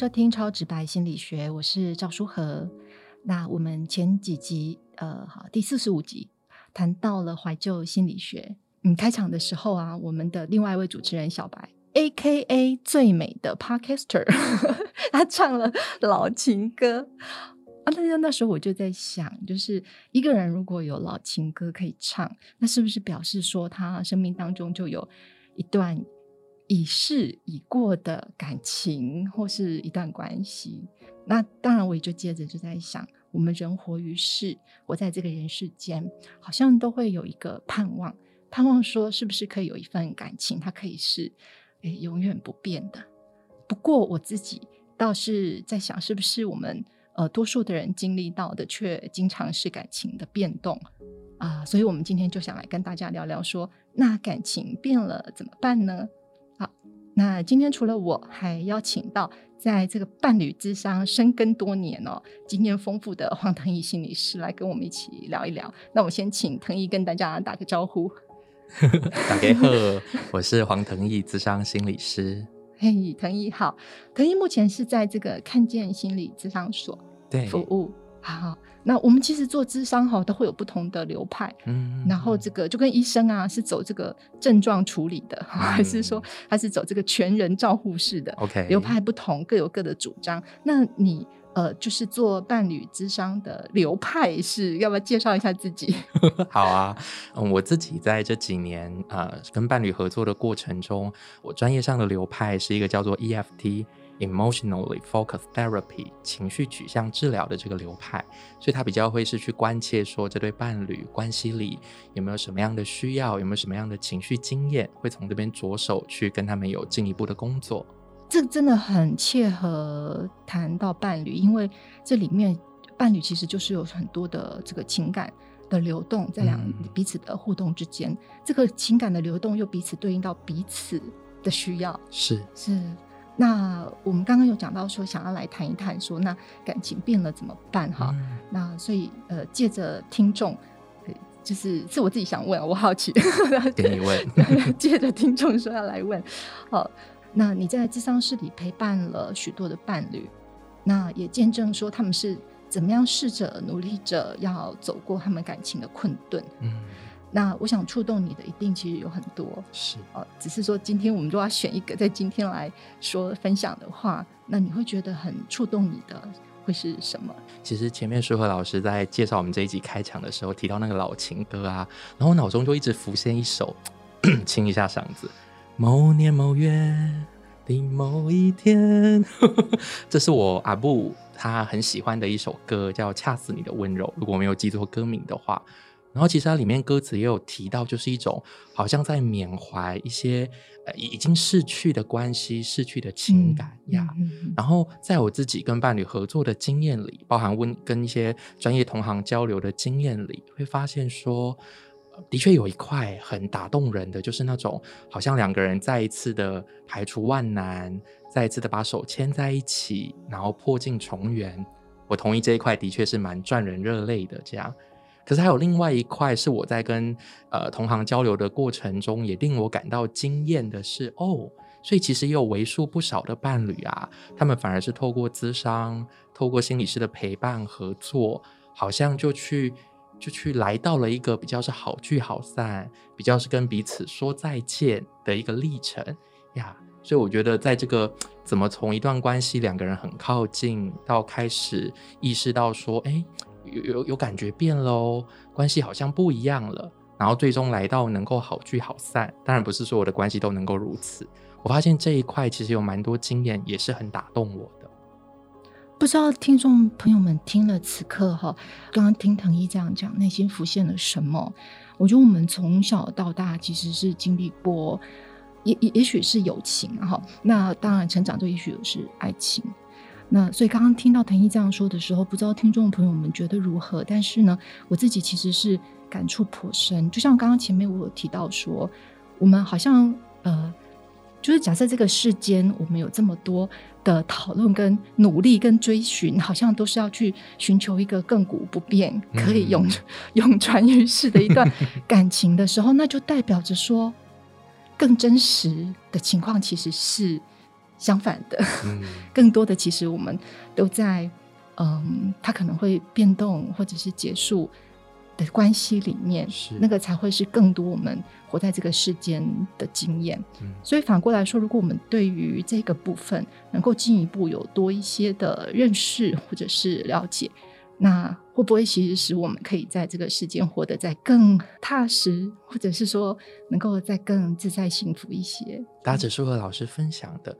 收听超直白心理学，我是赵书和。那我们前几集，呃，好，第四十五集谈到了怀旧心理学。嗯，开场的时候啊，我们的另外一位主持人小白，A K A 最美的 Podcaster，他唱了老情歌啊。那那时候我就在想，就是一个人如果有老情歌可以唱，那是不是表示说他生命当中就有一段？已逝已过的感情，或是一段关系，那当然我也就接着就在想，我们人活于世，活在这个人世间，好像都会有一个盼望，盼望说是不是可以有一份感情，它可以是诶永远不变的。不过我自己倒是在想，是不是我们呃多数的人经历到的，却经常是感情的变动啊？所以我们今天就想来跟大家聊聊，说那感情变了怎么办呢？那今天除了我，还邀请到在这个伴侣之商深耕多年哦，经验丰富的黄腾毅心理师来跟我们一起聊一聊。那我先请腾毅跟大家打个招呼。打给贺，我是黄腾毅，智商心理师。嘿，腾毅好，腾毅目前是在这个看见心理智商所对服务。好，那我们其实做智商哈，都会有不同的流派，嗯，然后这个就跟医生啊，是走这个症状处理的，还是说他是走这个全人照护式的？OK，流派不同，各有各的主张。那你呃，就是做伴侣智商的流派，是要不要介绍一下自己？好啊，嗯，我自己在这几年呃跟伴侣合作的过程中，我专业上的流派是一个叫做 EFT。Emotionally focused therapy 情绪取向治疗的这个流派，所以他比较会是去关切说这对伴侣关系里有没有什么样的需要，有没有什么样的情绪经验，会从这边着手去跟他们有进一步的工作。这真的很切合谈到伴侣，因为这里面伴侣其实就是有很多的这个情感的流动，在两彼此的互动之间，这个情感的流动又彼此对应到彼此的需要，是。是。那我们刚刚有讲到说，想要来谈一谈说，那感情变了怎么办？哈，那所以呃，借着听众，就是是我自己想问，我好奇，给你问，借着听众说要来问，好，那你在智商室里陪伴了许多的伴侣，那也见证说他们是怎么样试着努力着要走过他们感情的困顿，嗯。那我想触动你的一定其实有很多，是哦，只是说今天我们都要选一个在今天来说分享的话，那你会觉得很触动你的会是什么？其实前面舒和老师在介绍我们这一集开场的时候提到那个老情歌啊，然后脑中就一直浮现一首，清一下嗓子。某年某月的某一天，这是我阿布他很喜欢的一首歌，叫《恰似你的温柔》。如果我没有记错歌名的话。然后其实它里面歌词也有提到，就是一种好像在缅怀一些呃已经逝去的关系、逝去的情感呀。然后在我自己跟伴侣合作的经验里，包含温跟一些专业同行交流的经验里，会发现说，的确有一块很打动人的，就是那种好像两个人再一次的排除万难，再一次的把手牵在一起，然后破镜重圆。我同意这一块的确是蛮赚人热泪的，这样。可是还有另外一块是我在跟呃同行交流的过程中，也令我感到惊艳的是哦，所以其实也有为数不少的伴侣啊，他们反而是透过咨商，透过心理师的陪伴合作，好像就去就去来到了一个比较是好聚好散，比较是跟彼此说再见的一个历程呀。所以我觉得在这个怎么从一段关系两个人很靠近，到开始意识到说，哎。有有有感觉变喽，关系好像不一样了，然后最终来到能够好聚好散。当然不是说我的关系都能够如此。我发现这一块其实有蛮多经验，也是很打动我的。不知道听众朋友们听了此刻哈，刚刚听腾一这样讲，内心浮现了什么？我觉得我们从小到大其实是经历过，也也也许是友情哈，那当然成长就也许是爱情。那所以刚刚听到腾一这样说的时候，不知道听众朋友们觉得如何？但是呢，我自己其实是感触颇深。就像刚刚前面我有提到说，我们好像呃，就是假设这个世间我们有这么多的讨论、跟努力、跟追寻，好像都是要去寻求一个亘古不变、可以永 永传于世的一段 感情的时候，那就代表着说，更真实的情况其实是。相反的，嗯更多的其实我们都在，嗯，它可能会变动或者是结束的关系里面，是那个才会是更多我们活在这个世间的经验。嗯所以反过来说，如果我们对于这个部分能够进一步有多一些的认识或者是了解，那会不会其实使我们可以在这个世间活得再更踏实，或者是说能够再更自在幸福一些？搭着舒和老师分享的，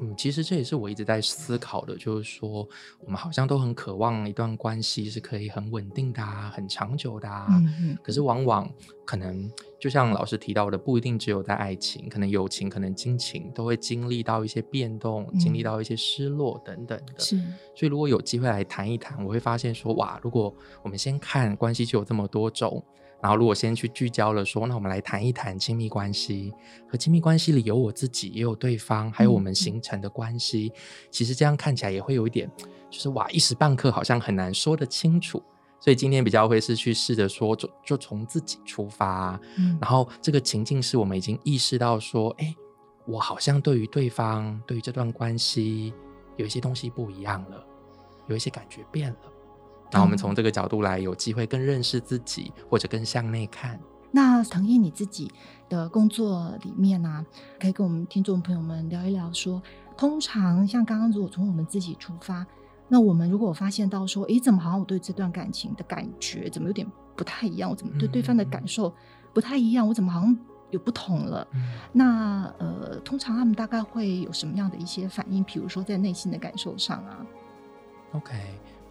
嗯，其实这也是我一直在思考的，就是说，我们好像都很渴望一段关系是可以很稳定的啊，很长久的啊。嗯嗯可是往往可能就像老师提到的，不一定只有在爱情，可能友情、可能亲情都会经历到一些变动，经历嗯到一些失落等等的。是所以如果有机会来谈一谈，我会发现说，哇，如果我们先看关系就有这么多种，然后如果先去聚焦了说，那我们来谈一谈亲密关系。和亲密关系里有我自己，也有对方，还有我们形成的关系。其实这样看起来也会有一点，就是哇，一时半刻好像很难说得清楚。所以今天比较会是去试着说，就就从自己出发，嗯然后这个情境是我们已经意识到说，哎，我好像对于对方，对于这段关系，有一些东西不一样了，有一些感觉变了。然后我们从这个角度来，有机会更认识自己，或者更向内看。那腾毅你自己的工作里面呢、可以跟我们听众朋友们聊一聊说，通常像刚刚如果从我们自己出发，那我们如果发现到说，诶，怎么好像我对这段感情的感觉怎么有点不太一样，我怎么对对方的感受不太一样，我怎么好像有不同了？嗯那呃，通常他们大概会有什么样的一些反应？比如说在内心的感受上啊，OK，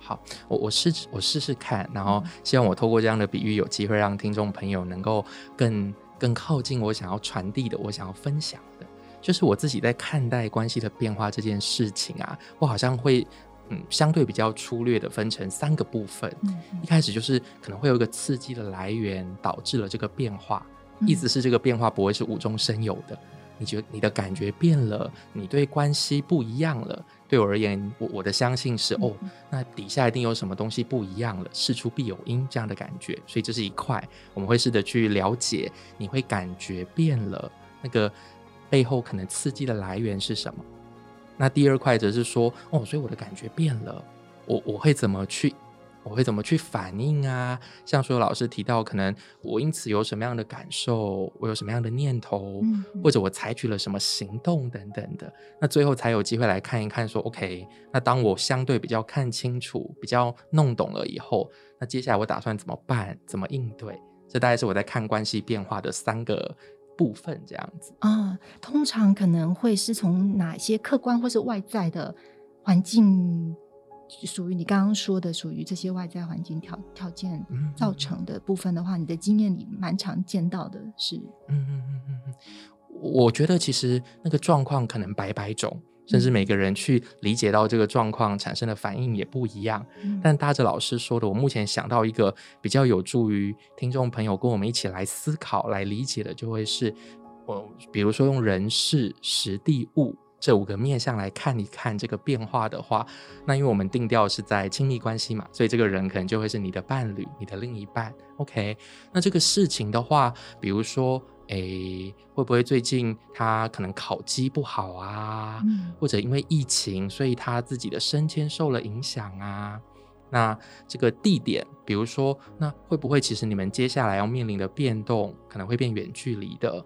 好，我我试我试试看，然后希望我透过这样的比喻，有机会让听众朋友能够更更靠近我想要传递的，我想要分享的，就是我自己在看待关系的变化这件事情啊，我好像会嗯相对比较粗略的分成三个部分。嗯一开始就是可能会有一个刺激的来源，导致了这个变化，嗯意思是这个变化不会是无中生有的。你觉得你的感觉变了，你对关系不一样了。对我而言，我我的相信是哦，那底下一定有什么东西不一样了，事出必有因这样的感觉。所以这是一块，我们会试着去了解，你会感觉变了，那个背后可能刺激的来源是什么。那第二块则是说，哦，所以我的感觉变了，我我会怎么去，我会怎么去反应啊？像所有老师提到，可能我因此有什么样的感受，我有什么样的念头，嗯或者我采取了什么行动等等的，那最后才有机会来看一看说，OK，那当我相对比较看清楚、比较弄懂了以后，那接下来我打算怎么办？怎么应对？这大概是我在看关系变化的三个部分，这样子。啊，通常可能会是从哪些客观或是外在的环境，属于你刚刚说的，属于这些外在环境条条件嗯造成的部分的话，你的经验里蛮常见到的是，嗯嗯嗯嗯。嗯，我觉得其实那个状况可能百百种，甚至每个人去理解到这个状况产生的反应也不一样。嗯。但搭着老师说的，我目前想到一个比较有助于听众朋友跟我们一起来思考、来理解的，就会是我比如说用人事、实地、物这五个面相来看一看这个变化的话，那因为我们定调是在亲密关系嘛，所以这个人可能就会是你的伴侣、你的另一半。OK，那这个事情的话，比如说。诶，会不会最近他可能考绩不好啊？嗯或者因为疫情，所以他自己的升迁受了影响啊。那这个地点，比如说，那会不会其实你们接下来要面临的变动，可能会变远距离的？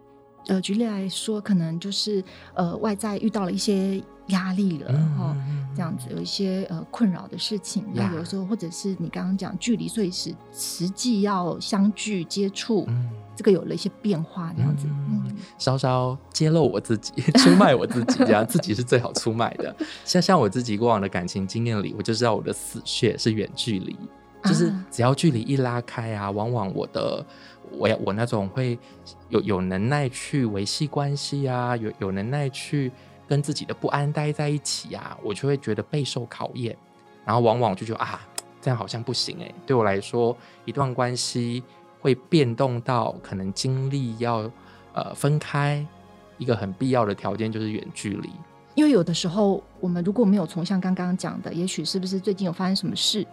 呃，举例来说，可能就是呃外在遇到了一些压力了哈、嗯这样子有一些呃困扰的事情，那呀。有时候或者是你刚刚讲距离，所以是实际要相聚接触，嗯。这个有了一些变化，这样子，嗯嗯稍稍揭露我自己，出卖我自己，这样自己是最好出卖的。像像我自己过往的感情经验里，我就知道我的死穴是远距离，就是啊只要距离一拉开啊，往往我的我要我那种会有有能耐去维系关系啊，有有能耐去跟自己的不安待在一起啊，我就会觉得备受考验，然后往往就觉得啊，这样好像不行诶、对我来说，一段关系会变动到可能经历要呃分开，一个很必要的条件就是远距离。因为有的时候我们如果没有从像刚刚讲的，也许是不是最近有发生什么事，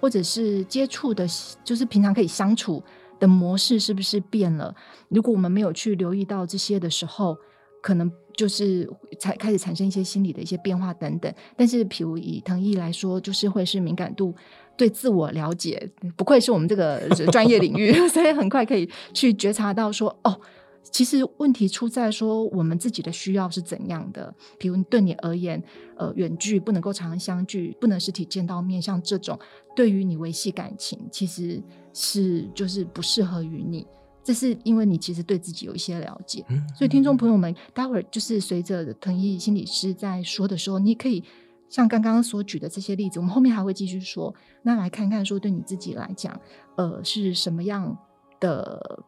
或者是接触的，就是平常可以相处的模式是不是变了？如果我们没有去留意到这些的时候，可能就是才开始产生一些心理的一些变化等等。但是，譬如以藤毅来说，就是会是敏感度对自我了解，不愧是我们这个专业领域，所以很快可以去觉察到说，哦，其实问题出在说我们自己的需要是怎样的。比如对你而言，呃，远距不能够常常相聚，不能实体见到面，像这种对于你维系感情，其实是就是不适合于你。这是因为你其实对自己有一些了解，所以听众朋友们，待会儿就是随着藤毅心理师在说的时候，你可以像刚刚所举的这些例子，我们后面还会继续说。那来看看说，对你自己来讲，呃，是什么样的？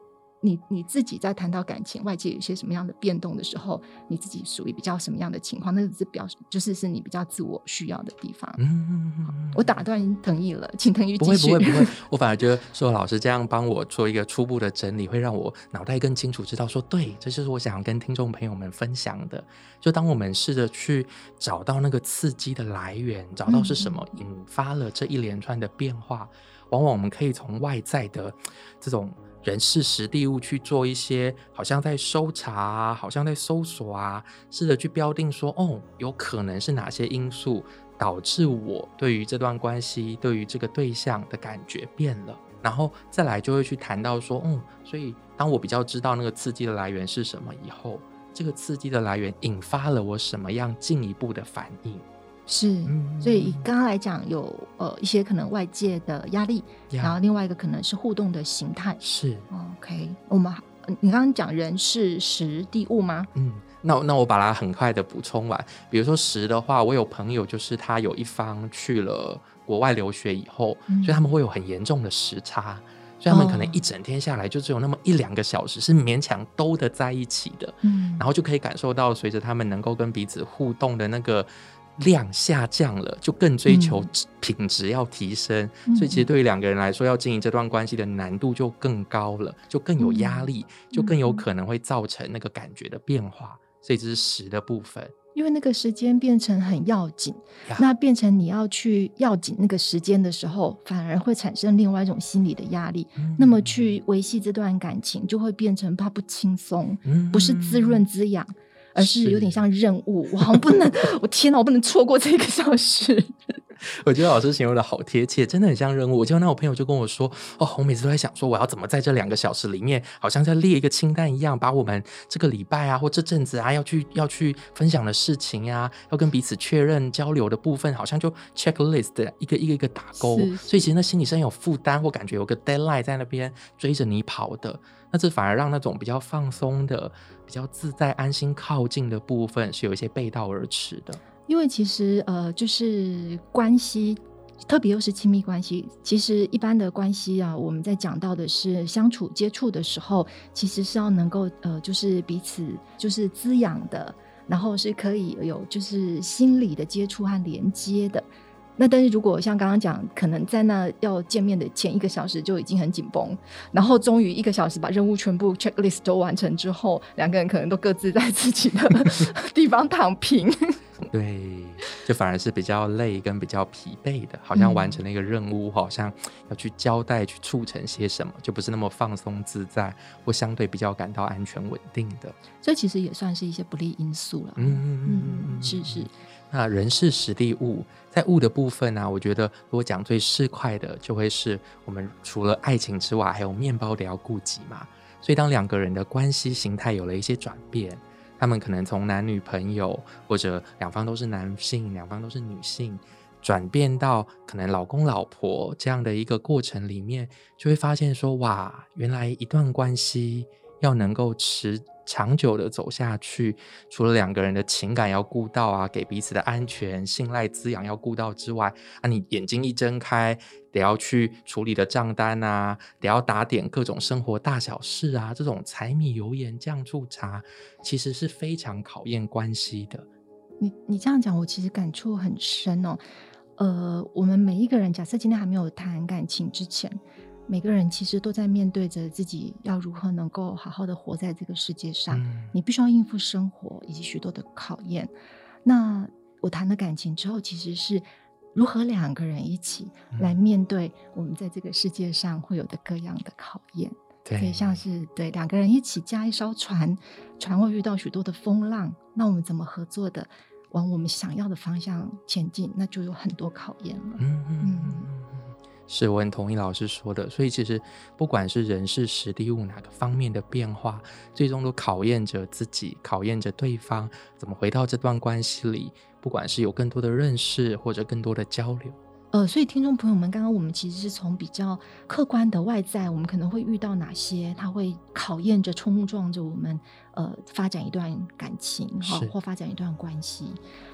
你你自己在谈到感情，外界有一些什么样的变动的时候，你自己属于比较什么样的情况？那是表示就是是你比较自我需要的地方。嗯，我打断藤毅了，请藤毅不会不会不会，我反而觉得说老师这样帮我做一个初步的整理，会让我脑袋更清楚，知道说对，这就是我想要跟听众朋友们分享的。就当我们试着去找到那个刺激的来源，找到是什么引发了这一连串的变化，往往我们可以从外在的这种。人事实地物去做一些，好像在搜查啊，好像在搜索啊，试着去标定说，哦，有可能是哪些因素导致我对于这段关系、对于这个对象的感觉变了，然后再来就会去谈到说，嗯，所以当我比较知道那个刺激的来源是什么以后，这个刺激的来源引发了我什么样进一步的反应。是，所以刚刚来讲有呃一些可能外界的压力，然后另外一个可能是互动的形态。是，OK，我们你刚刚讲人是时地物吗？嗯，那那我把它很快的补充完。比如说时的话，我有朋友就是他有一方去了国外留学以后，所以他们会有很严重的时差，所以他们可能一整天下来就只有那么一两个小时是勉强兜的在一起的。嗯，然后就可以感受到随着他们能够跟彼此互动的那个。量下降了，就更追求品质要提升，所以其实对于两个人来说，要经营这段关系的难度就更高了，就更有压力，就更有可能会造成那个感觉的变化。所以这是十的部分，因为那个时间变成很要紧，那变成你要去要紧那个时间的时候，反而会产生另外一种心理的压力。那么去维系这段感情，就会变成怕不轻松，不是滋润滋养。而是有点像任务，我好像不能，我天哪，我不能错过这个小时。我觉得老师形容的好贴切，真的很像任务。就那我朋友就跟我说：“哦，我每次都在想说，我要怎么在这两个小时里面，好像在列一个清单一样，把我们这个礼拜啊，或这阵子啊，要去要去分享的事情呀，要跟彼此确认交流的部分，好像就 checklist 一个一个一个打勾。所以其实那心里是很有负担，或感觉有个 deadline 在那边追着你跑的。那这反而让那种比较放松的、比较自在、安心靠近的部分，是有一些背道而驰的。”因为其实呃，就是关系，特别又是亲密关系。其实一般的关系啊，我们在讲到的是相处接触的时候，其实是要能够呃，就是彼此就是滋养的，然后是可以有就是心理的接触和连接的。那但是如果像刚刚讲，可能在那要见面的前一个小时就已经很紧绷，然后终于一个小时把任务全部 checklist 都完成之后，两个人可能都各自在自己的地方躺平。对，就反而是比较累跟比较疲惫的，好像完成了一个任务，好像要去交代、去促成些什么，就不是那么放松自在，或相对比较感到安全稳定的。所以其实也算是一些不利因素了。嗯嗯嗯，是是。那人事实地物，在物的部分呢，我觉得如果讲最市侩的，就会是我们除了爱情之外，还有面包的要顾及嘛。所以当两个人的关系形态有了一些转变。他们可能从男女朋友，或者两方都是男性，两方都是女性，转变到可能老公老婆这样的一个过程里面，就会发现说，哇，原来一段关系要能够持。长久的走下去，除了两个人的情感要顾到啊，给彼此的安全、信赖、滋养要顾到之外，啊，你眼睛一睁开，得要去处理的账单啊，得要打点各种生活大小事啊，这种柴米油盐酱醋茶，其实是非常考验关系的。你你这样讲，我其实感触很深哦。呃，我们每一个人，假设今天还没有谈感情之前。每个人其实都在面对着自己要如何能够好好的活在这个世界上，你必须要应付生活以及许多的考验。那我谈了感情之后，其实是如何两个人一起来面对我们在这个世界上会有的各样的考验。所以对，像是对两个人一起驾一艘船，船会遇到许多的风浪，那我们怎么合作的往我们想要的方向前进，那就有很多考验了。嗯嗯，是我很同意老师说的。所以其实不管是人事实地物哪个方面的变化，最终都考验着自己，考验着对方怎么回到这段关系里，不管是有更多的认识或者更多的交流。呃，所以听众朋友们，刚刚我们其实是从比较客观的外在，我们可能会遇到哪些，它会考验着、冲撞着我们，呃，发展一段感情哈是，或发展一段关系。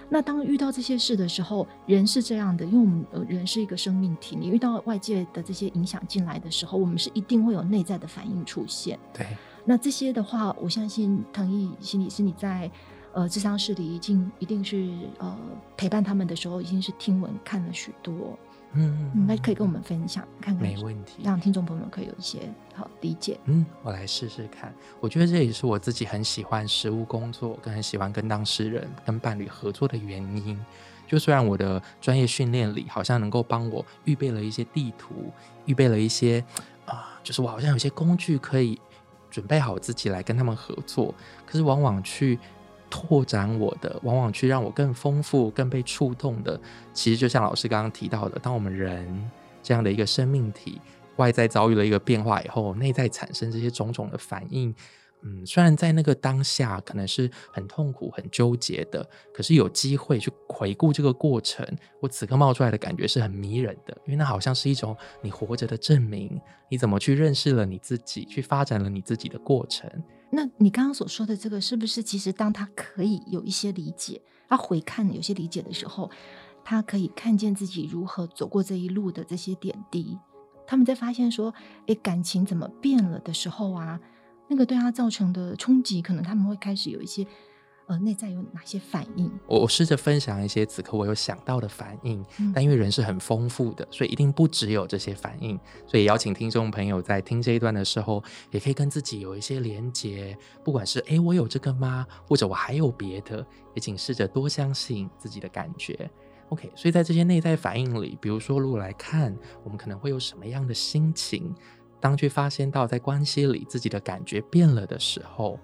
那当遇到这些事的时候，人是这样的，因为我们呃人是一个生命体，你遇到外界的这些影响进来的时候，我们是一定会有内在的反应出现。对，那这些的话，我相信藤毅心理师你在呃智商室里已经一定是呃陪伴他们的时候，已经是听闻看了许多，嗯嗯，那可以跟我们分享看看，没问题。让听众朋友们可以有一些好理解。嗯，我来试试看。我觉得这也是我自己很喜欢实务工作，跟很喜欢跟当事人、跟伴侣合作的原因。就虽然我的专业训练里好像能够帮我预备了一些地图，预备了一些啊、就是我好像有些工具可以准备好自己来跟他们合作，可是往往去拓展我的，往往去让我更丰富、更被触动的，其实就像老师刚刚提到的，当我们人这样的一个生命体。外在遭遇了一个变化以后，内在产生这些种种的反应，嗯，虽然在那个当下可能是很痛苦、很纠结的，可是有机会去回顾这个过程，我此刻冒出来的感觉是很迷人的，因为那好像是一种你活着的证明，你怎么去认识了你自己，去发展了你自己的过程。那你刚刚所说的这个，是不是其实当他可以有一些理解，他回看有些理解的时候，他可以看见自己如何走过这一路的这些点滴？他们在发现说，诶，感情怎么变了的时候啊，那个对他造成的冲击，可能他们会开始有一些呃内在有哪些反应？我我试着分享一些此刻我有想到的反应，嗯但因为人是很丰富的，所以一定不只有这些反应。所以邀请听众朋友在听这一段的时候，也可以跟自己有一些连接，不管是诶我有这个吗，或者我还有别的，也请试着多相信自己的感觉。OK，所以在这些内在反应里，比如说，如果来看，我们可能会有什么样的心情？当去发现到在关系里自己的感觉变了的时候，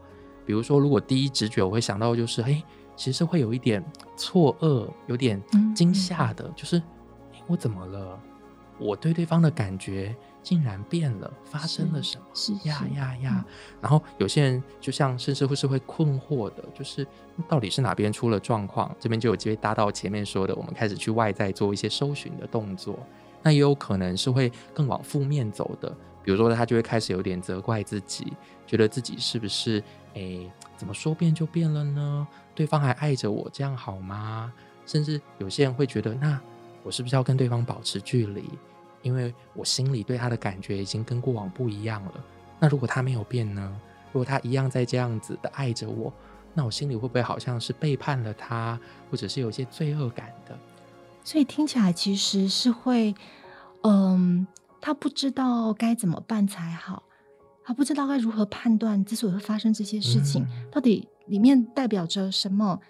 比如说，如果第一直觉我会想到就是，哎，其实会有一点错愕，有点嗯惊吓的，就是，诶我怎么了？我对对方的感觉竟然变了，发生了什么？是呀是呀呀！然后有些人就像甚至会是会困惑的，就是到底是哪边出了状况？这边就有机会搭到前面说的，我们开始去外在做一些搜寻的动作。那也有可能是会更往负面走的，比如说他就会开始有点责怪自己，觉得自己是不是诶怎么说变就变了呢？对方还爱着我，这样好吗？甚至有些人会觉得，那我是不是要跟对方保持距离？因为我心里对他的感觉已经跟过往不一样了。那如果他没有变呢？如果他一样在这样子的爱着我，那我心里会不会好像是背叛了他，或者是有些罪恶感的？所以听起来其实是会，嗯，他不知道该怎么办才好，他不知道该如何判断之所以会发生这些事情，嗯到底里面代表着什么，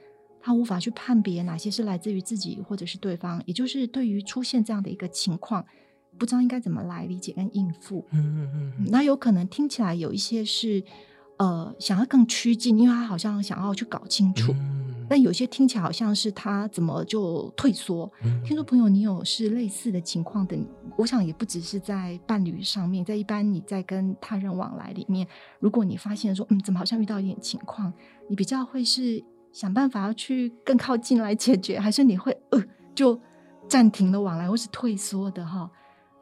他无法去判别哪些是来自于自己或者是对方，也就是对于出现这样的一个情况，不知道应该怎么来理解跟应付。嗯嗯嗯嗯那有可能听起来有一些是，呃，想要更趋近，因为他好像想要去搞清楚。嗯但有些听起来好像是他怎么就退缩。嗯听众朋友，你有是类似的情况的？我想也不只是在伴侣上面，在一般你在跟他人往来里面，如果你发现说，嗯，怎么好像遇到一点情况，你比较会是想办法要去更靠近来解决，还是你会呃就暂停了往来，或是退缩的哈？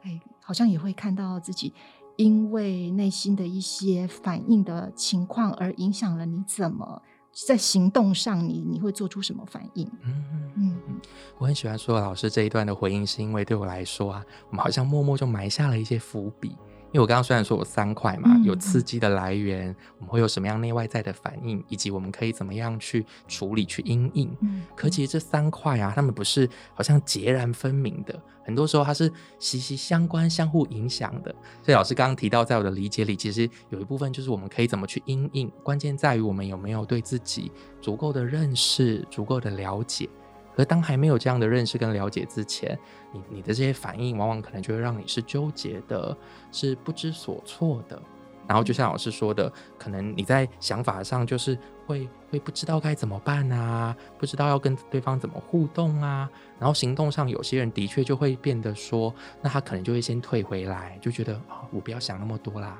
哎，好像也会看到自己因为内心的一些反应的情况而影响了你怎么在行动上你你会做出什么反应？嗯嗯嗯我很喜欢说老师这一段的回应，是因为对我来说啊，我们好像默默就埋下了一些伏笔。因为我刚刚虽然说有三块嘛，嗯有刺激的来源，我们会有什么样内外在的反应，以及我们可以怎么样去处理、去因应。嗯，可其实这三块啊，它们不是好像截然分明的，很多时候它是息息相关、相互影响的。所以老师刚刚提到，在我的理解里，其实有一部分就是我们可以怎么去因应，关键在于我们有没有对自己足够的认识、足够的了解。而当还没有这样的认识跟了解之前，你你的这些反应，往往可能就会让你是纠结的，是不知所措的。然后就像老师说的，可能你在想法上就是会会不知道该怎么办啊，不知道要跟对方怎么互动啊，然后行动上有些人的确就会变得说，那他可能就会先退回来，就觉得啊、我不要想那么多啦，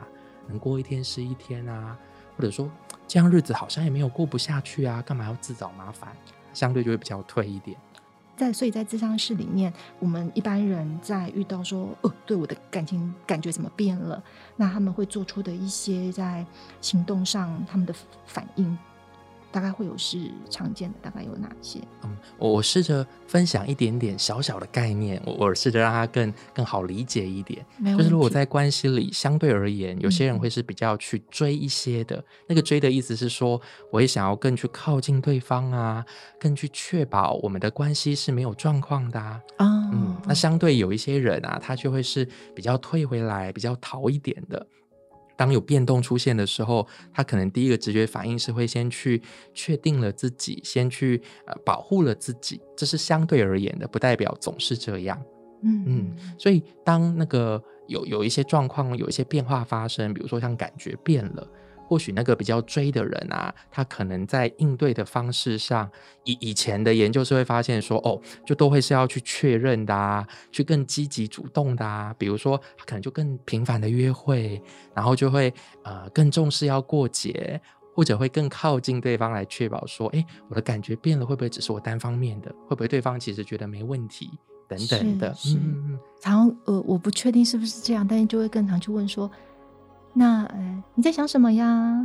能过一天是一天啊，或者说这样日子好像也没有过不下去啊，干嘛要自找麻烦？相对就会比较退一点。在所以在智商室里面，我们一般人在遇到说，哦，对我的感情感觉怎么变了，那他们会做出的一些在行动上他们的反应，大概会有是常见的，大概有哪些？嗯，我我试着分享一点点小小的概念，我我试着让它更更好理解一点。就是如果在关系里，相对而言，有些人嗯会是比较去追一些的。那个追的意思是说，我也想要更去靠近对方啊，更去确保我们的关系是没有状况的啊。啊，嗯，那相对有一些人啊，他就会是比较退回来、比较逃一点的。当有变动出现的时候，他可能第一个直觉反应是会先去确定了自己，先去呃保护了自己，这是相对而言的，不代表总是这样。嗯嗯，所以当那个有有一些状况、有一些变化发生，比如说像感觉变了，或许那个比较追的人啊，他可能在应对的方式上，以以前的研究是会发现说，哦，就都会是要去确认的啊，去更积极主动的啊，比如说他可能就更频繁的约会，然后就会呃更重视要过节。或者会更靠近对方来确保说，哎，我的感觉变了，会不会只是我单方面的？会不会对方其实觉得没问题等等的？嗯嗯嗯常呃，我不确定是不是这样，但是就会更常去问说，那呃你在想什么呀？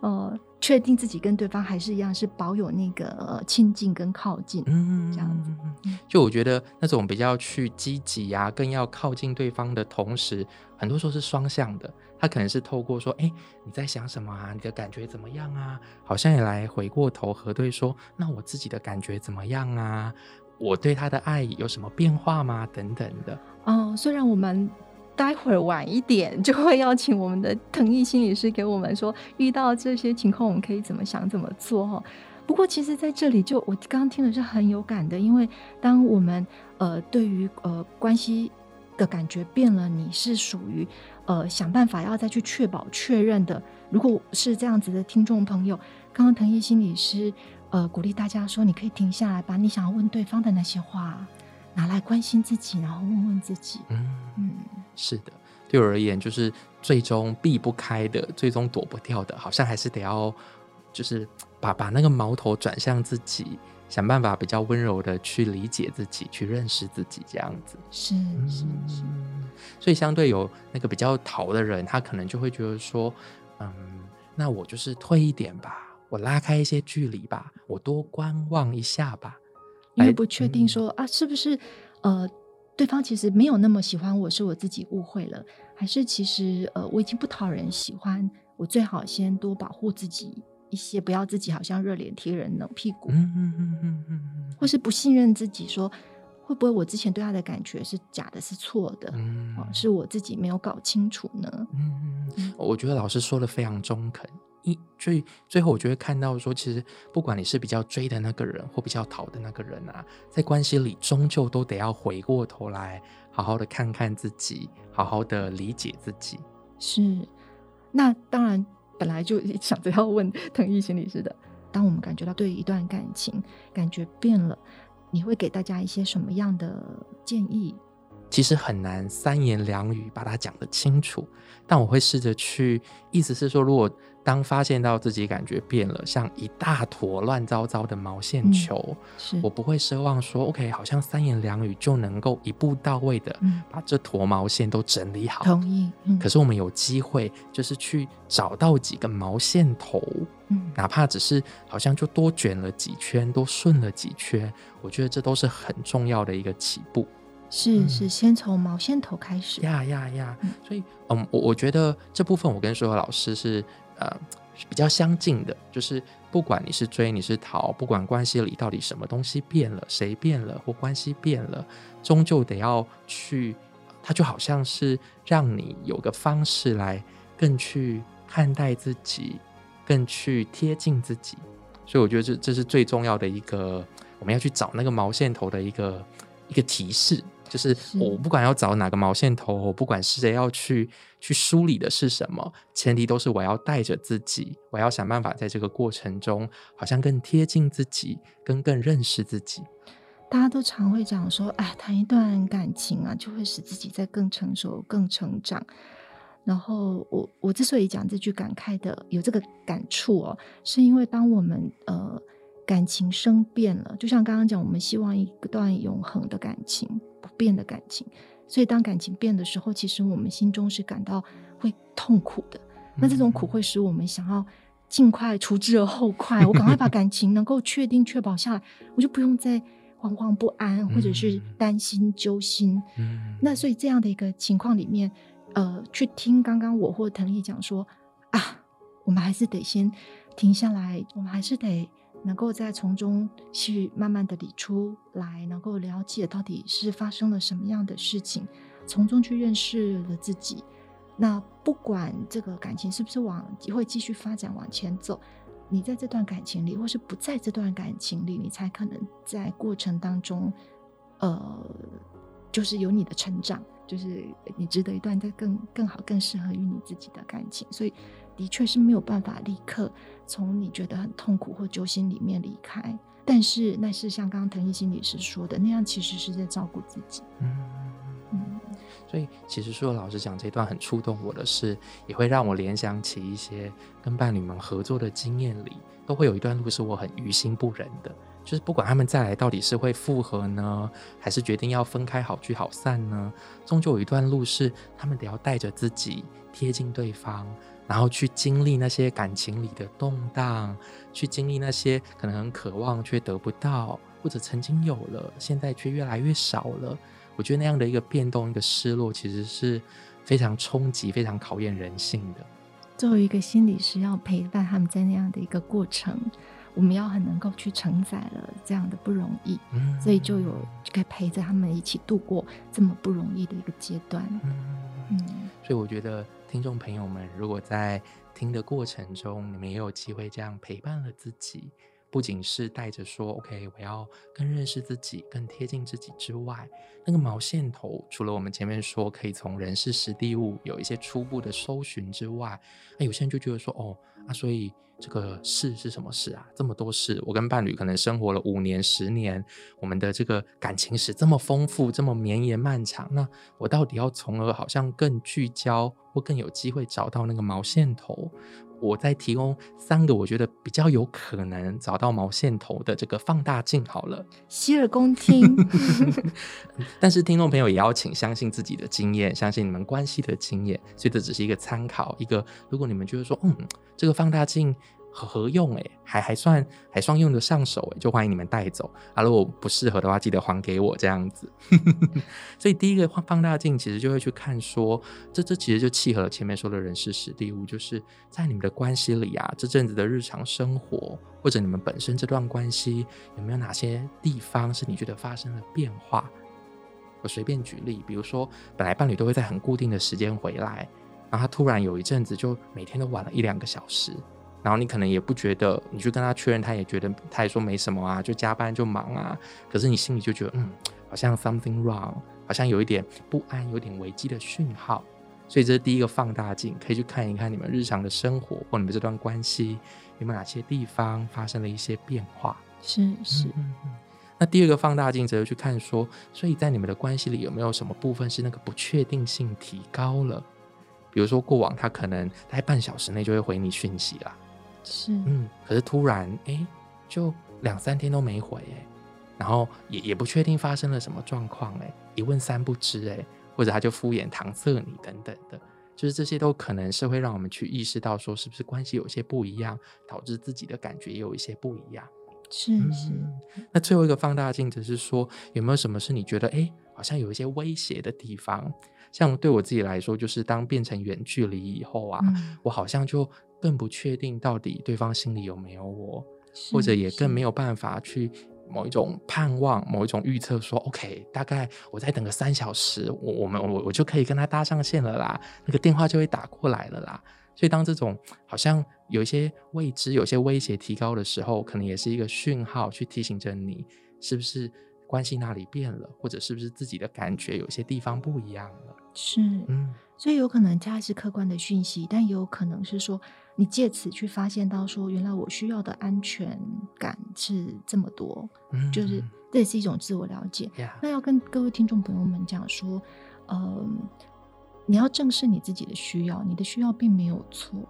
呃，确定自己跟对方还是一样，是保有那个呃亲近跟靠近。嗯，这样子嗯。嗯就我觉得那种比较去积极啊，更要靠近对方的同时，很多时候是双向的。他可能是透过说，哎，你在想什么啊？你的感觉怎么样啊？好像也来回过头核对说，那我自己的感觉怎么样啊？我对他的爱有什么变化吗？等等的。哦，虽然我们待会儿晚一点 就会邀请我们的藤毅心理师给我们说，遇到这些情况我们可以怎么想怎么做哈。不过其实在这里就我刚刚听的是很有感的，因为当我们呃对于呃关系的感觉变了，你是属于呃想办法要再去确保确认的。如果是这样子的听众朋友，刚刚藤毅心理师呃鼓励大家说，你可以停下来，把你想要问对方的那些话拿来关心自己，然后问问自己。嗯，嗯，是的，对我而言，就是最终避不开的，最终躲不掉的，好像还是得要，就是把把那个矛头转向自己，想办法比较温柔的去理解自己，去认识自己，这样子。是是是，嗯，所以相对有那个比较逃的人，他可能就会觉得说，嗯，那我就是退一点吧，我拉开一些距离吧，我多观望一下吧。来因为不确定嗯说、啊，是不是呃，对方其实没有那么喜欢我，是我自己误会了，还是其实呃，我已经不讨人喜欢，我最好先多保护自己一些，不要自己好像热脸贴人冷屁股，嗯嗯嗯嗯嗯或是不信任自己说。会不会我之前对他的感觉是假的，是错的？嗯哦，是我自己没有搞清楚呢？嗯，我觉得老师说的非常中肯。一最最后，我就会看到说，其实不管你是比较追的那个人，或比较逃的那个人啊，在关系里，终究都得要回过头来，好好的看看自己，好好的理解自己。是，那当然本来就想着要问 藤毅心理师的。当我们感觉到对一段感情感觉变了，你会给大家一些什么样的建议？其实很难三言两语把它讲得清楚，但我会试着去，意思是说，如果当发现到自己感觉变了，像一大坨乱糟糟的毛线嗯球，是我不会奢望说，OK，好像三言两语就能够一步到位的嗯把这坨毛线都整理好。同意，嗯，可是我们有机会，就是去找到几个毛线头，嗯哪怕只是好像就多卷了几圈，多顺了几圈，我觉得这都是很重要的一个起步。是是，先从毛线头开始，呀呀呀嗯！所以，嗯，我我觉得这部分我跟所有老师是呃比较相近的，就是不管你是追你是逃，不管关系里到底什么东西变了，谁变了或关系变了，终究得要去，它就好像是让你有个方式来更去看待自己，更去贴近自己。所以我觉得这这是最重要的一个，我们要去找那个毛线头的一个一个提示。就是是我不管要找哪个毛线头，我不管是谁要去去梳理的是什么，前提都是我要带着自己，我要想办法在这个过程中，好像更贴近自己，跟更认识自己。大家都常会讲说，哎，谈一段感情啊，就会使自己在更成熟、更成长。然后我我之所以讲这句感慨的有这个感触哦，是因为当我们呃感情生变了，就像刚刚讲，我们希望一段永恒的感情、不变的感情，所以当感情变的时候，其实我们心中是感到会痛苦的。那这种苦会使我们想要尽快除之而后快，我赶快把感情能够确定确保下来，我就不用再惶惶不安或者是担心揪心。嗯，那所以这样的一个情况里面，呃，去听刚刚我或腾毅讲说啊，我们还是得先停下来，我们还是得能够再从中去慢慢的理出来，能够了解到底是发生了什么样的事情，从中去认识了自己。那不管这个感情是不是往会继续发展往前走，你在这段感情里，或是不在这段感情里，你才可能在过程当中，呃，就是有你的成长，就是你值得一段在更更好、更适合于你自己的感情。所以，的确是没有办法立刻从你觉得很痛苦或揪心里面离开。但是，那是像刚刚藤毅心理师说的那样，其实是在照顾自己。嗯。嗯，所以，其实说老师讲这段很触动我的事，也会让我联想起一些跟伴侣们合作的经验里，都会有一段路是我很于心不忍的。就是不管他们再来到底是会复合呢，还是决定要分开好聚好散呢，终究有一段路是他们得要带着自己贴近对方，然后去经历那些感情里的动荡，去经历那些可能很渴望却得不到，或者曾经有了，现在却越来越少了。我觉得那样的一个变动、一个失落，其实是非常冲击、非常考验人性的。作为一个心理师，要陪伴他们在那样的一个过程，我们要很能够去承载了这样的不容易，嗯所以就有就可以陪着他们一起度过这么不容易的一个阶段。嗯嗯，所以我觉得听众朋友们，如果在听的过程中，你们也有机会这样陪伴了自己，不仅是带着说 “OK，我要更认识自己，更贴近自己”之外，那个毛线头，除了我们前面说可以从人事实地物有一些初步的搜寻之外，那，有些人就觉得说，哦，啊，所以这个事是什么事啊？这么多事，我跟伴侣可能生活了五年、十年，我们的这个感情史这么丰富，这么绵延漫长，那我到底要从而好像更聚焦，或更有机会找到那个毛线头？我再提供三个我觉得比较有可能找到毛线头的这个放大镜好了。洗耳恭听。但是听众朋友也要请相信自己的经验，相信你们关系的经验，所以这只是一个参考。一个如果你们觉得说，嗯，这个放大镜很合用，诶，还还算还算用得上手，诶，就欢迎你们带走。啊，如果不适合的话，记得还给我这样子。所以第一个放放大镜其实就会去看说，这这其实就契合了前面说的人事实地物，就是在你们的关系里啊，这阵子的日常生活，或者你们本身这段关系有没有哪些地方是你觉得发生了变化？我随便举例，比如说本来伴侣都会在很固定的时间回来，然后他突然有一阵子就每天都晚了一两个小时，然后你可能也不觉得，你去跟他确认，他也觉得他也说没什么啊，就加班就忙啊，可是你心里就觉得嗯，好像 something wrong，好像有一点不安，有点危机的讯号。所以这是第一个放大镜，可以去看一看你们日常的生活或你们这段关系有没有哪些地方发生了一些变化。是是，嗯嗯那第二个放大镜则是去看说，所以在你们的关系里有没有什么部分是那个不确定性提高了？比如说过往他可能在半小时内就会回你讯息啦，是，嗯，可是突然哎，就两三天都没回哎，然后也也不确定发生了什么状况哎，一问三不知哎，或者他就敷衍搪塞你等等的，就是这些都可能是会让我们去意识到说，是不是关系有些不一样，导致自己的感觉也有一些不一样。是是，嗯那最后一个放大镜只是说，有没有什么是你觉得哎，诶好像有一些威胁的地方？像对我自己来说，就是当变成远距离以后啊，嗯我好像就更不确定到底对方心里有没有我，或者也更没有有办法去某一种盼望、某一种预测说，OK，大概我再等个三小时，我我们我我就可以跟他搭上线了啦，那个电话就会打过来了啦。所以当这种好像有一些未知、有些威胁提高的时候，可能也是一个讯号，去提醒着你是不是关系那里变了，或者是不是自己的感觉有些地方不一样了？是，嗯，所以有可能它是客观的讯息，但也有可能是说你借此去发现到说，原来我需要的安全感是这么多，嗯就是这也是一种自我了解。呀，那要跟各位听众朋友们讲说，呃，你要正视你自己的需要，你的需要并没有错。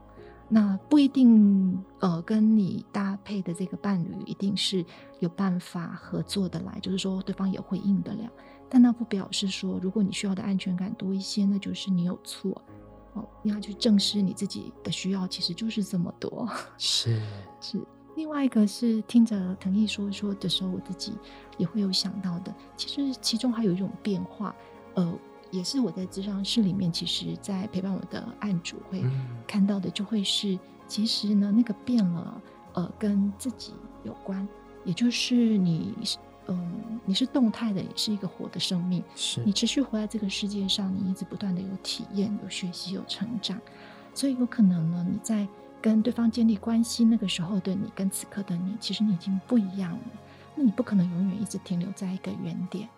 那不一定，呃，跟你搭配的这个伴侣一定是有办法合作的来，就是说对方也会应得了。但那不表示说，如果你需要的安全感多一些，那就是你有错。哦，你要去正视你自己的需要，其实就是这么多。是，是另外一个是听着藤毅说说的时候，我自己也会有想到的。其实其中还有一种变化，呃，也是我在咨商室里面，其实在陪伴我的案主会嗯看到的，就会是其实呢那个变了，呃，跟自己有关，也就是你是嗯你是动态的，你是一个活的生命，是你持续活在这个世界上，你一直不断的有体验、有学习、有成长，所以有可能呢，你在跟对方建立关系那个时候的你，跟此刻的你，其实你已经不一样了。那你不可能永远一直停留在一个原点，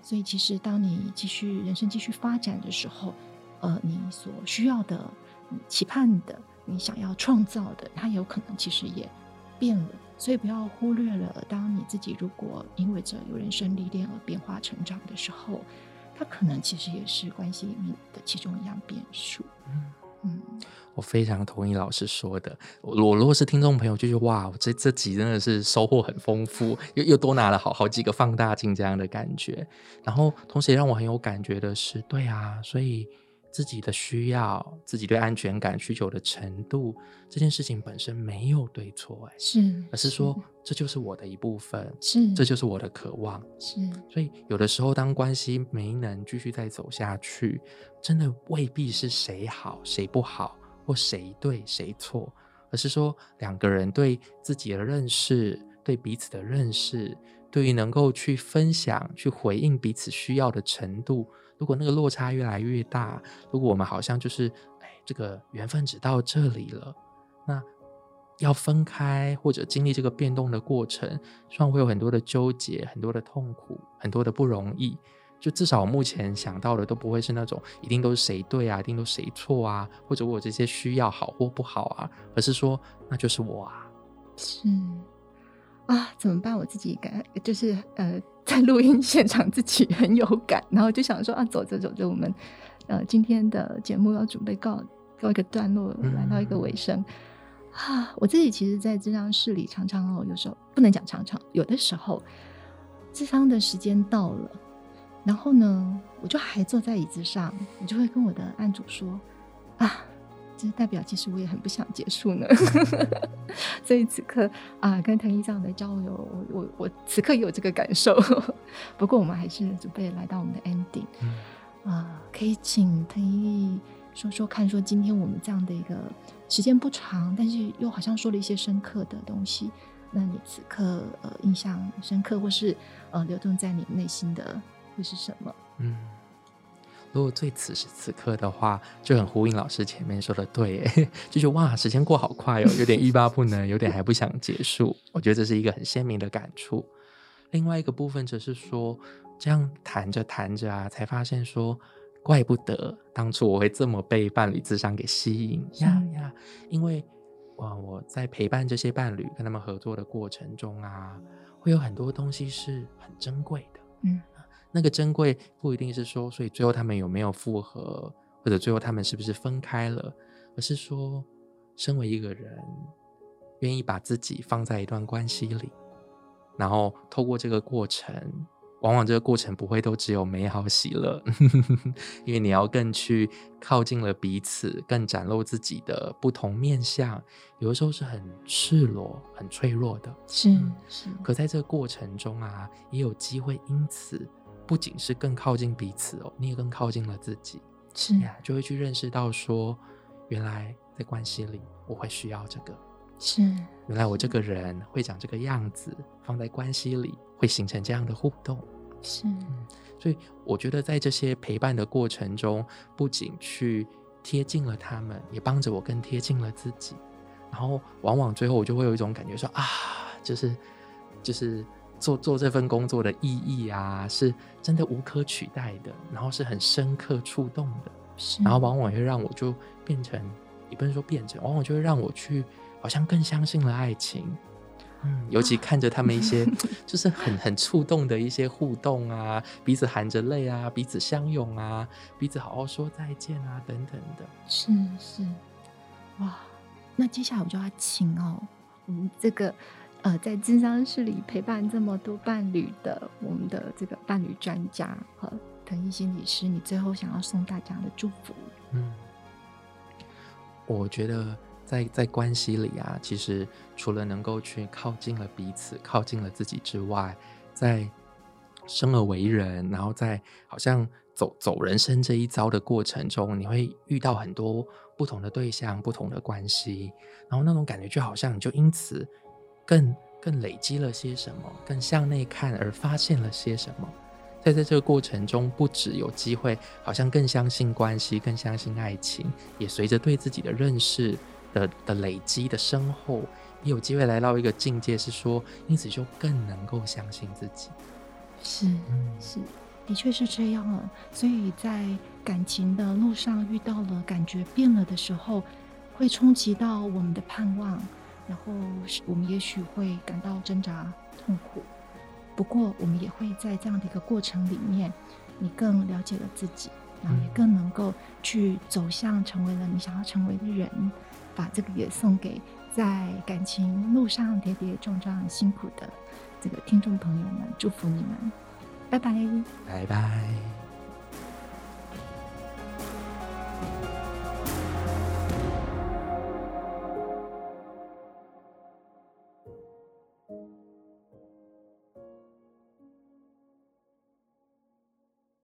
所以其实当你继续人生继续发展的时候，呃，你所需要的、你期盼的、你想要创造的，它有可能其实也变了。所以不要忽略了，当你自己如果因为这有人生历练而变化成长的时候，它可能其实也是关系里面的其中一样变数。嗯嗯，我非常同意老师说的。我我如果是听众朋友，就觉得哇，这这集真的是收获很丰富，又又多拿了好好几个放大镜这样的感觉。然后同时也让我很有感觉的是，对啊，所以自己的需要、自己对安全感需求的程度，这件事情本身没有对错，哎，是，而是说这就是我的一部分，是，这就是我的渴望。是所以有的时候，当关系没能继续再走下去，真的未必是谁好谁不好，或谁对谁错，而是说两个人对自己的认识、对彼此的认识，对于能够去分享、去回应彼此需要的程度，如果那个落差越来越大，如果我们好像就是哎，这个缘分只到这里了，那要分开或者经历这个变动的过程，虽然会有很多的纠结、很多的痛苦、很多的不容易。就至少我目前想到的都不会是那种一定都是谁对啊，一定都谁错啊，或者我这些需要好或不好啊，而是说那就是我啊。是啊，怎么办？我自己感就是呃，在录音现场自己很有感，然后就想说啊，走着走着，我们呃今天的节目要准备告告一个段落，来到一个尾声。啊，我自己其实，在智商室里常常哦，有时候不能讲常常，有的时候智商的时间到了，然后呢，我就还坐在椅子上，我就会跟我的案主说啊，这代表其实我也很不想结束呢。所以此刻啊，跟藤一这样的交流，我我我此刻也有这个感受。不过我们还是准备来到我们的 ending 嗯啊，可以请腾一说说看，说今天我们这样的一个时间不长，但是又好像说了一些深刻的东西。那你此刻呃印象深刻，或是呃流动在你内心的会是什么？嗯，如果最此时此刻的话，就很呼应老师前面说的，对耶，就觉得哇，时间过好快哦，有点欲罢不能，有点还不想结束。我觉得这是一个很鲜明的感触。另外一个部分则是说，这样谈着谈着啊，才发现说，怪不得当初我会这么被伴侣智商给吸引呀呀，因为哇，我在陪伴这些伴侣跟他们合作的过程中啊，会有很多东西是很珍贵的。嗯，那个珍贵不一定是说，所以最后他们有没有复合，或者最后他们是不是分开了，而是说，身为一个人，愿意把自己放在一段关系里，然后透过这个过程，往往这个过程不会都只有美好喜乐，因为你要更去靠近了彼此，更展露自己的不同面相，有的时候是很赤裸、很脆弱的。是嗯是，可在这个过程中啊，也有机会因此不仅是更靠近彼此哦，你也更靠近了自己是呀，就会去认识到说，原来在关系里我会需要这个，是原来我这个人会长这个样子，放在关系里会形成这样的互动。是所以我觉得在这些陪伴的过程中，不仅去贴近了他们，也帮着我更贴近了自己。然后往往最后我就会有一种感觉说啊，就是就是做做这份工作的意义啊，是真的无可取代的，然后是很深刻触动的，然后往往会让我就变成，也不能说变成，往往就会让我去好像更相信了爱情。嗯，尤其看着他们一些 就是很很触动的一些互动啊，彼此含着泪啊，彼此相拥啊，彼此好好说再见啊，等等的。是是，哇，那接下来我就要请哦，我们这个呃，在智商室里陪伴这么多伴侣的我们的这个伴侣专家和腾毅心理师，你最后想要送大家的祝福？嗯，我觉得。在在关系里啊，其实除了能够去靠近了彼此、靠近了自己之外，在生而为人，然后在好像走走人生这一遭的过程中，你会遇到很多不同的对象、不同的关系，然后那种感觉就好像你就因此更更累积了些什么，更向内看而发现了些什么。在在这个过程中，不只有机会，好像更相信关系，更相信爱情，也随着对自己的认识。的的累积的深厚，也有机会来到一个境界，是说，因此就更能够相信自己。是，是，的确是这样了。所以在感情的路上遇到了感觉变了的时候，会冲击到我们的盼望，然后我们也许会感到挣扎、痛苦，不过我们也会在这样的一个过程里面，你更了解了自己，然后也更能够去走向成为了你想要成为的人。把这个也送给在感情路上跌跌撞撞、辛苦的这个听众朋友们，祝福你们。拜拜，拜拜。